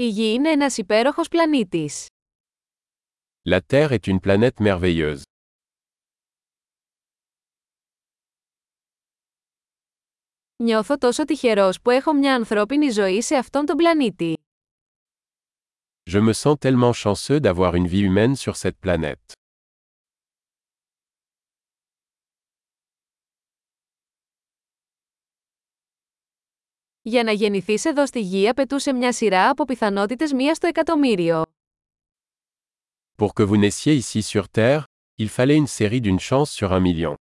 Η Γη είναι ένας υπέροχος πλανήτης. La Terre est une planète merveilleuse. Νιώθω τόσο τυχερός που έχω μια ανθρώπινη ζωή σε αυτόν τον πλανήτη. Je me sens tellement chanceux d'avoir une vie humaine sur cette planète. Για να γεννηθείς εδώ στη Γη απαιτούσε μια σειρά από πιθανότητες μία στο εκατομμύριο. Pour que vous naissiez ici sur Terre, il fallait une série d'une chance sur un million.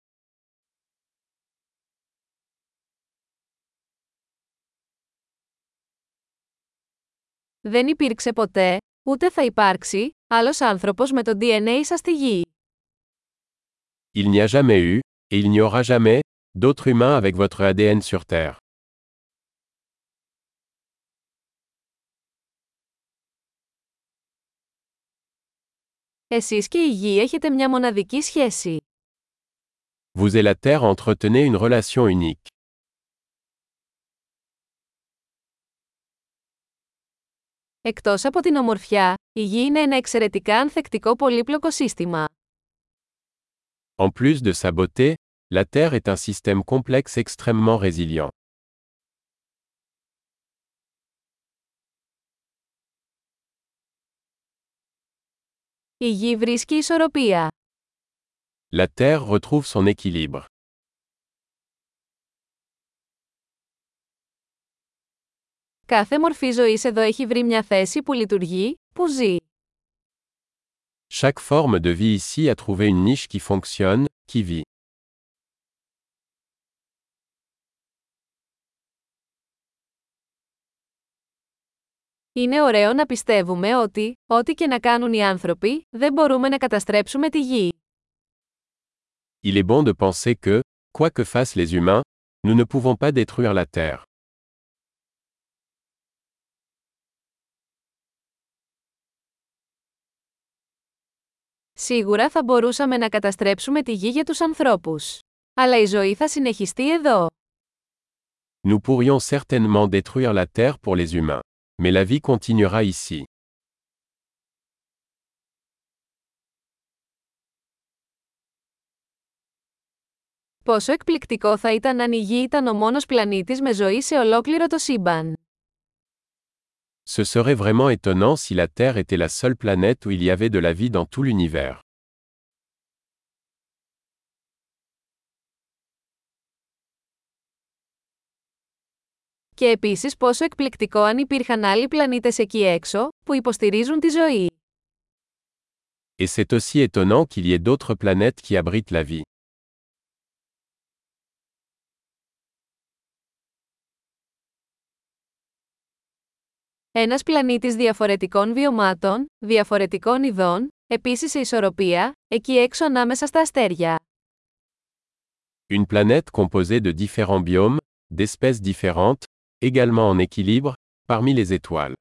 Δεν υπήρξε ποτέ, ούτε θα υπάρξει, άλλος άνθρωπος με το DNA σας στη Γη. Il n'y a jamais eu, et il n'y aura jamais, d'autre humain avec votre ADN sur Terre. Εσείς και η Γη έχετε μια μοναδική σχέση. Vous et la Terre entretenez une relation unique. Εκτός από την ομορφιά, η Γη είναι ένα εξαιρετικά ανθεκτικό πολύπλοκο σύστημα. En plus de sa beauté, la Terre est un système complexe extrêmement résilient. Η Γη βρίσκει ισορροπία. La Terre retrouve son équilibre. Κάθε μορφή ζωής εδώ έχει βρει μια θέση που λειτουργεί, που ζει. Chaque forme de vie ici a trouvé une niche qui fonctionne, qui vit. Είναι ωραίο να πιστεύουμε ότι, ό,τι και να κάνουν οι άνθρωποι, δεν μπορούμε να καταστρέψουμε τη Γη. Il est bon de penser que, quoi que fassent les humains, nous ne pouvons pas détruire la Terre. Σίγουρα θα μπορούσαμε να καταστρέψουμε τη Γη για τους ανθρώπους. Αλλά η ζωή θα συνεχιστεί εδώ. Nous pourrions certainement détruire la Terre pour les humains. Mais la vie continuera ici. Πόσο εκπληκτικό θα ήταν αν η Γη ήταν ο μόνος πλανήτης με ζωή σε ολόκληρο το σύμπαν. Ce serait vraiment étonnant si la Terre était la seule planète où il y avait de la vie dans tout l'univers. Και επίσης πόσο εκπληκτικό αν υπήρχαν άλλοι πλανήτες εκεί έξω, που υποστηρίζουν τη ζωή. Et c'est aussi étonnant qu'il y ait d'autres planètes qui abritent la vie. Ένας πλανήτης διαφορετικών βιωμάτων, διαφορετικών ειδών, επίσης σε ισορροπία, εκεί έξω ανάμεσα στα αστέρια. Une planète composée de différents biomes, d'espèces différentes, également en équilibre, parmi les étoiles.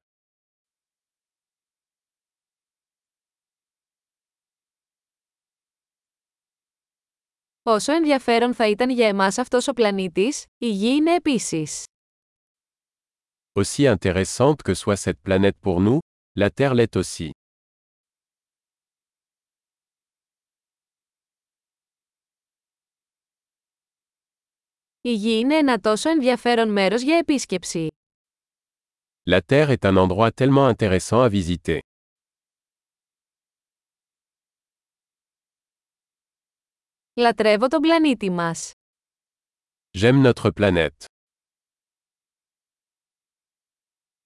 Όσο ενδιαφέρον θα ήταν για εμάς αυτός ο πλανήτης, η Γη είναι επίσης. Aussi intéressante que soit cette planète pour nous, la Terre l'est aussi. Η Γη είναι ένα τόσο ενδιαφέρον μέρος για επίσκεψη. La Terre est un endroit tellement intéressant à visiter. Λατρεύω τον πλανήτη μας. J'aime notre planète.